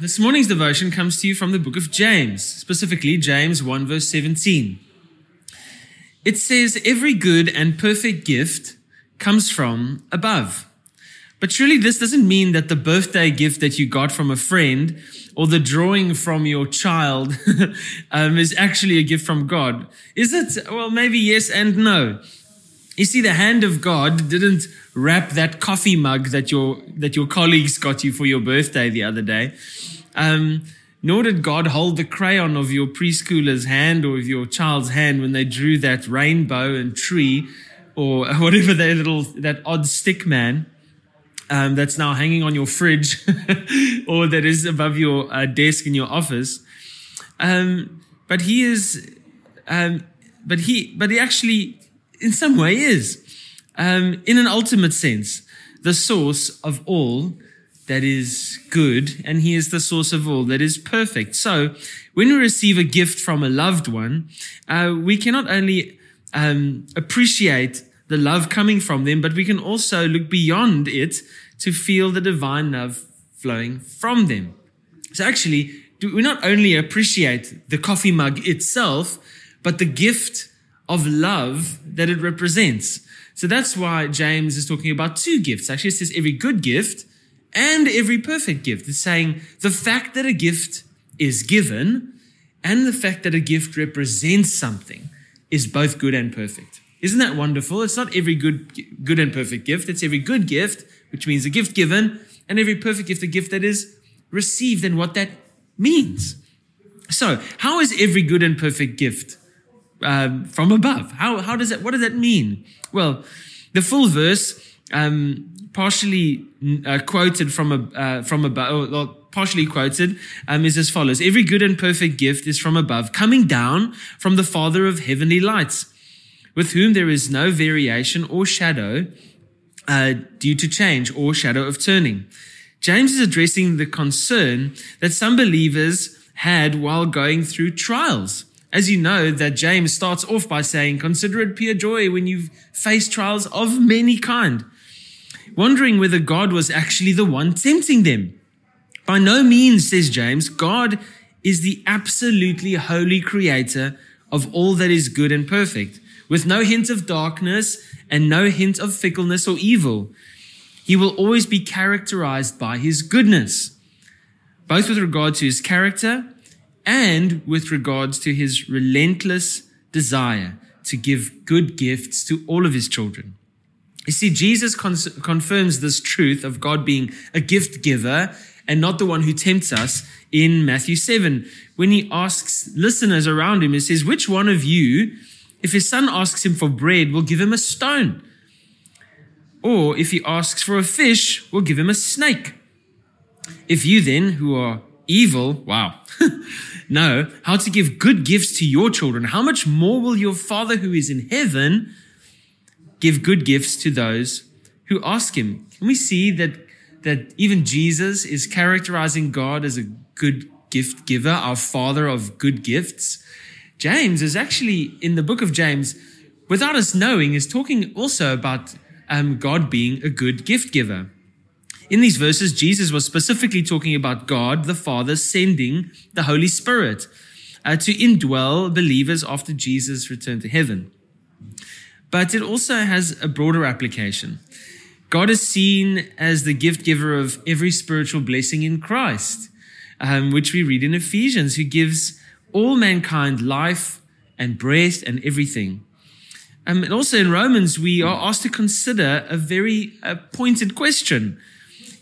This morning's devotion comes to you from the book of James, specifically James 1, verse 17. It says, Every good and perfect gift comes from above. But surely this doesn't mean that the birthday gift that you got from a friend or the drawing from your child um, is actually a gift from God. Is it? Well, maybe yes and no. You see, the hand of God didn't wrap that coffee mug that your that your colleagues got you for your birthday the other day. Um, nor did God hold the crayon of your preschooler's hand or of your child's hand when they drew that rainbow and tree or whatever that little that odd stick man um, that's now hanging on your fridge or that is above your uh, desk in your office. Um, but he is, um, but he, but he actually, in some way, is, um, in an ultimate sense, the source of all that is good, and He is the source of all that is perfect. So, when we receive a gift from a loved one, uh, we cannot only um, appreciate the love coming from them, but we can also look beyond it to feel the divine love flowing from them. So, actually, we not only appreciate the coffee mug itself, but the gift of love that it represents. So that's why James is talking about two gifts. Actually, it says every good gift and every perfect gift. It's saying the fact that a gift is given and the fact that a gift represents something is both good and perfect. Isn't that wonderful? It's not every good, good and perfect gift. It's every good gift, which means a gift given, and every perfect gift, a gift that is received and what that means. So, how is every good and perfect gift um, from above? How, how does that, what does that mean? Well, the full verse um, partially uh, quoted from a uh, from above, or partially quoted, um, is as follows: Every good and perfect gift is from above, coming down from the Father of heavenly lights, with whom there is no variation or shadow uh, due to change or shadow of turning. James is addressing the concern that some believers had while going through trials. As you know, that James starts off by saying, Consider it pure joy when you face trials of many kind wondering whether God was actually the one tempting them. By no means, says James, God is the absolutely holy creator of all that is good and perfect, with no hint of darkness and no hint of fickleness or evil. He will always be characterized by his goodness, both with regard to his character and with regards to his relentless desire to give good gifts to all of his children. You see, Jesus confirms this truth of God being a gift giver and not the one who tempts us in Matthew 7. When he asks listeners around him, he says, Which one of you, if his son asks him for bread, will give him a stone? Or if he asks for a fish, will give him a snake? If you then, who are evil, wow, know how to give good gifts to your children, how much more will your Father who is in heaven give good gifts to those who ask him. Can we see that, that even Jesus is characterizing God as a good gift giver, our father of good gifts? James is actually in the book of James, without us knowing, is talking also about um, God being a good gift giver. In these verses, Jesus was specifically talking about God the Father sending the Holy Spirit uh, to indwell believers after Jesus returned to heaven but it also has a broader application. God is seen as the gift giver of every spiritual blessing in Christ, um, which we read in Ephesians, who gives all mankind life and breath and everything. Um, and also in Romans, we are asked to consider a very uh, pointed question.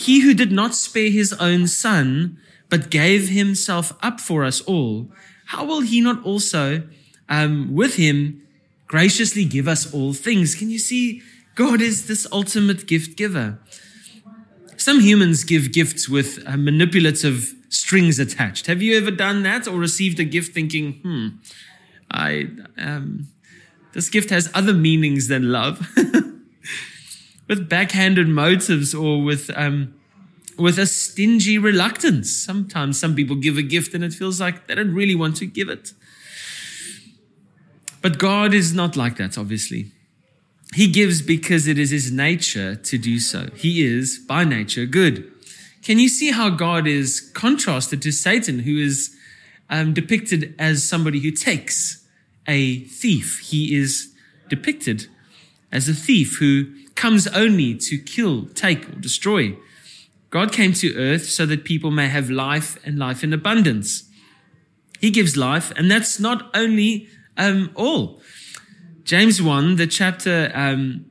He who did not spare his own son, but gave himself up for us all, how will he not also, um, with him, graciously give us all things. Can you see? God is this ultimate gift giver. Some humans give gifts with uh, manipulative strings attached. Have you ever done that or received a gift thinking, hmm, I, um, this gift has other meanings than love? with backhanded motives or with, um, with a stingy reluctance. Sometimes some people give a gift and it feels like they don't really want to give it. But God is not like that, obviously. He gives because it is his nature to do so. He is, by nature, good. can you see how God is contrasted to Satan, who is um, depicted as somebody who takes a thief? He is depicted as a thief who comes only to kill, take, or destroy. God came to earth so that people may have life and life in abundance. He gives life, and that's not only um, all. James 1, the chapter um,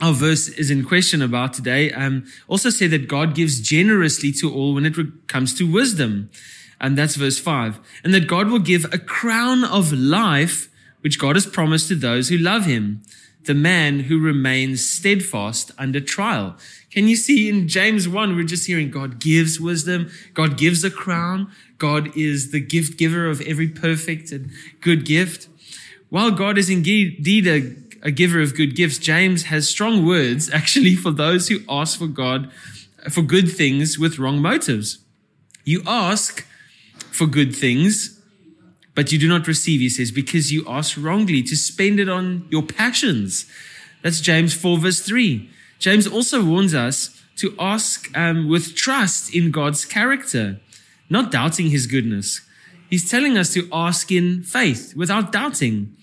our verse is in question about today, um, also said that God gives generously to all when it comes to wisdom. And that's verse 5. And that God will give a crown of life, which God has promised to those who love him, the man who remains steadfast under trial. Can you see in James 1, we're just hearing God gives wisdom, God gives a crown, God is the gift giver of every perfect and good gift. While God is indeed a a giver of good gifts, James has strong words actually for those who ask for God for good things with wrong motives. You ask for good things, but you do not receive, he says, because you ask wrongly to spend it on your passions. That's James 4, verse 3. James also warns us to ask um, with trust in God's character, not doubting his goodness. He's telling us to ask in faith without doubting.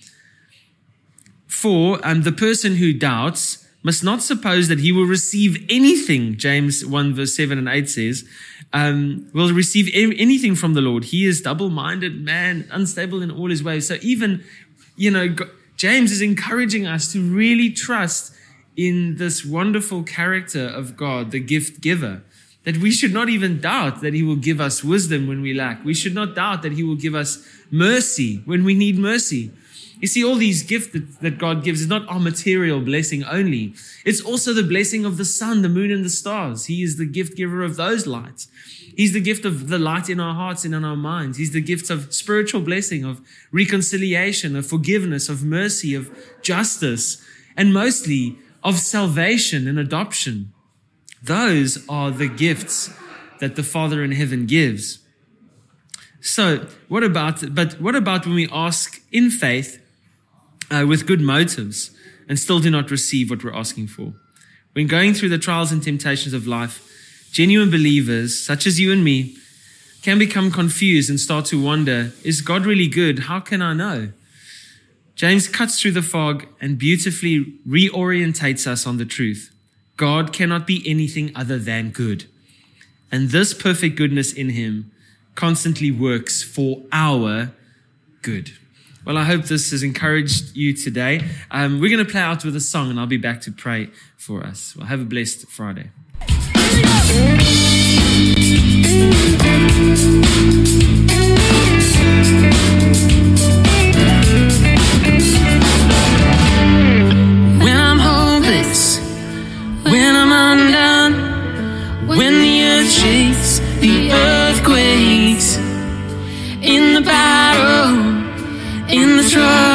For um, the person who doubts must not suppose that he will receive anything, James 1 verse 7 and 8 says, um, will receive anything from the Lord. He is double minded man, unstable in all his ways. So even, you know, James is encouraging us to really trust in this wonderful character of God, the gift giver. That we should not even doubt that He will give us wisdom when we lack. We should not doubt that He will give us mercy when we need mercy. You see, all these gifts that, that God gives is not our material blessing only. It's also the blessing of the sun, the moon, and the stars. He is the gift giver of those lights. He's the gift of the light in our hearts and in our minds. He's the gift of spiritual blessing, of reconciliation, of forgiveness, of mercy, of justice, and mostly of salvation and adoption. Those are the gifts that the Father in heaven gives. So, what about, but what about when we ask in faith uh, with good motives and still do not receive what we're asking for. When going through the trials and temptations of life, genuine believers, such as you and me, can become confused and start to wonder is God really good? How can I know? James cuts through the fog and beautifully reorientates us on the truth. God cannot be anything other than good. And this perfect goodness in him constantly works for our good. Well, I hope this has encouraged you today. Um, we're going to play out with a song, and I'll be back to pray for us. Well, have a blessed Friday. In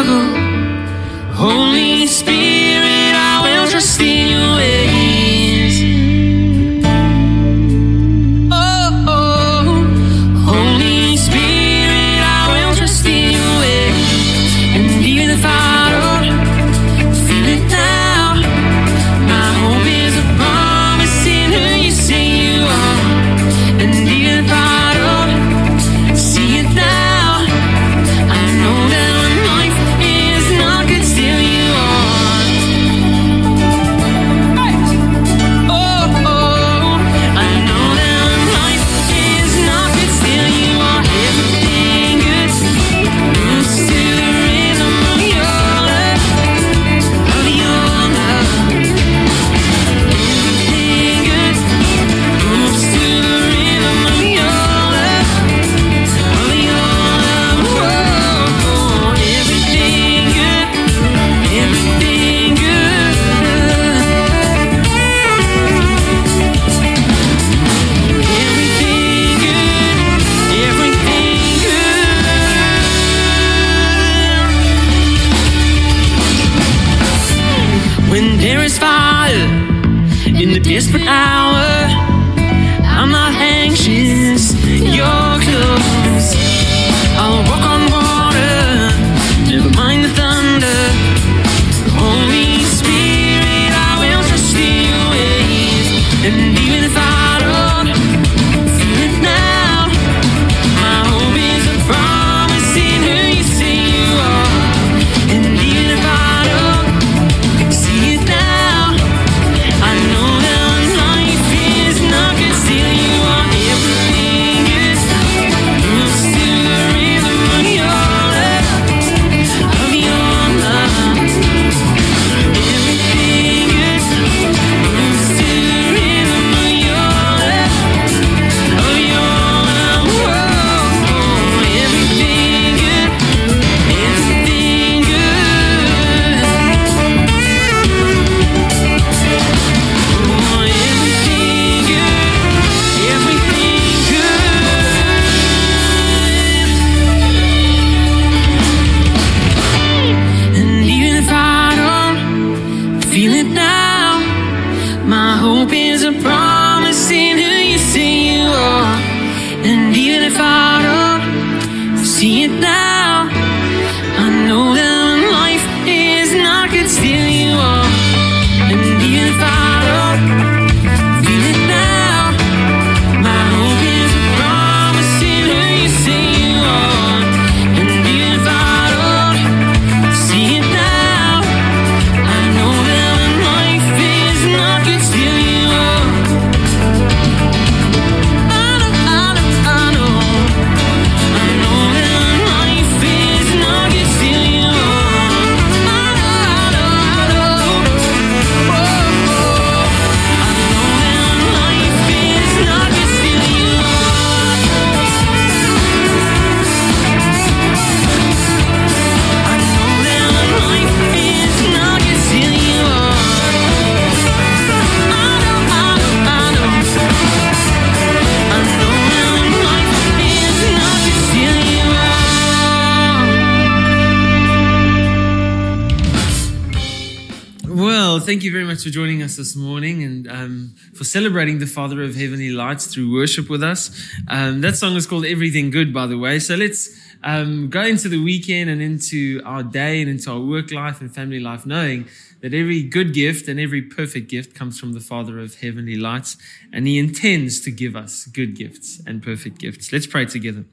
thank you very much for joining us this morning and um, for celebrating the Father of Heavenly Lights through worship with us. Um, that song is called Everything Good, by the way. So let's um, go into the weekend and into our day and into our work life and family life, knowing that every good gift and every perfect gift comes from the Father of Heavenly Lights, and He intends to give us good gifts and perfect gifts. Let's pray together.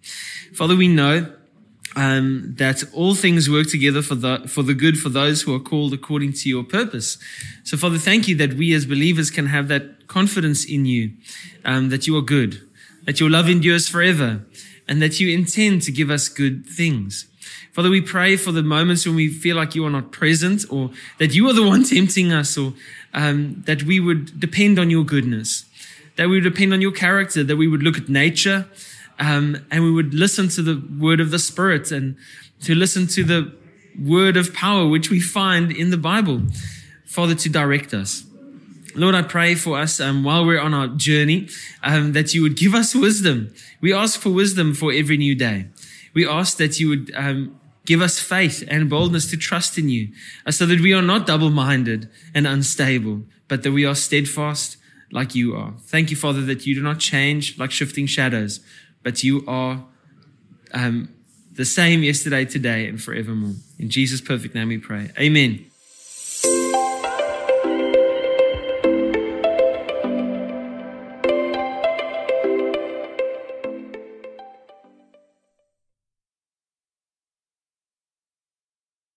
Father, we know um, that all things work together for the for the good for those who are called according to your purpose. So, Father, thank you that we as believers can have that confidence in you, um, that you are good, that your love endures forever, and that you intend to give us good things. Father, we pray for the moments when we feel like you are not present, or that you are the one tempting us, or um, that we would depend on your goodness, that we would depend on your character, that we would look at nature um, and we would listen to the word of the Spirit and to listen to the word of power, which we find in the Bible, Father, to direct us. Lord, I pray for us um, while we're on our journey um, that you would give us wisdom. We ask for wisdom for every new day. We ask that you would um, give us faith and boldness to trust in you uh, so that we are not double minded and unstable, but that we are steadfast like you are. Thank you, Father, that you do not change like shifting shadows but you are um, the same yesterday, today, and forevermore. In Jesus' perfect name we pray. Amen.